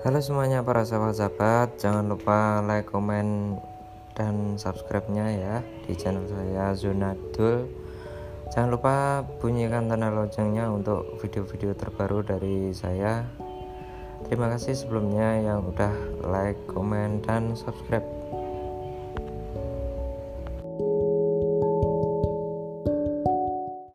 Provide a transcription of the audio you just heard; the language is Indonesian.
Halo semuanya para sahabat-sahabat, jangan lupa like, komen, dan subscribe-nya ya di channel saya Zunadul. Jangan lupa bunyikan tanda loncengnya untuk video-video terbaru dari saya. Terima kasih sebelumnya yang udah like, komen, dan subscribe.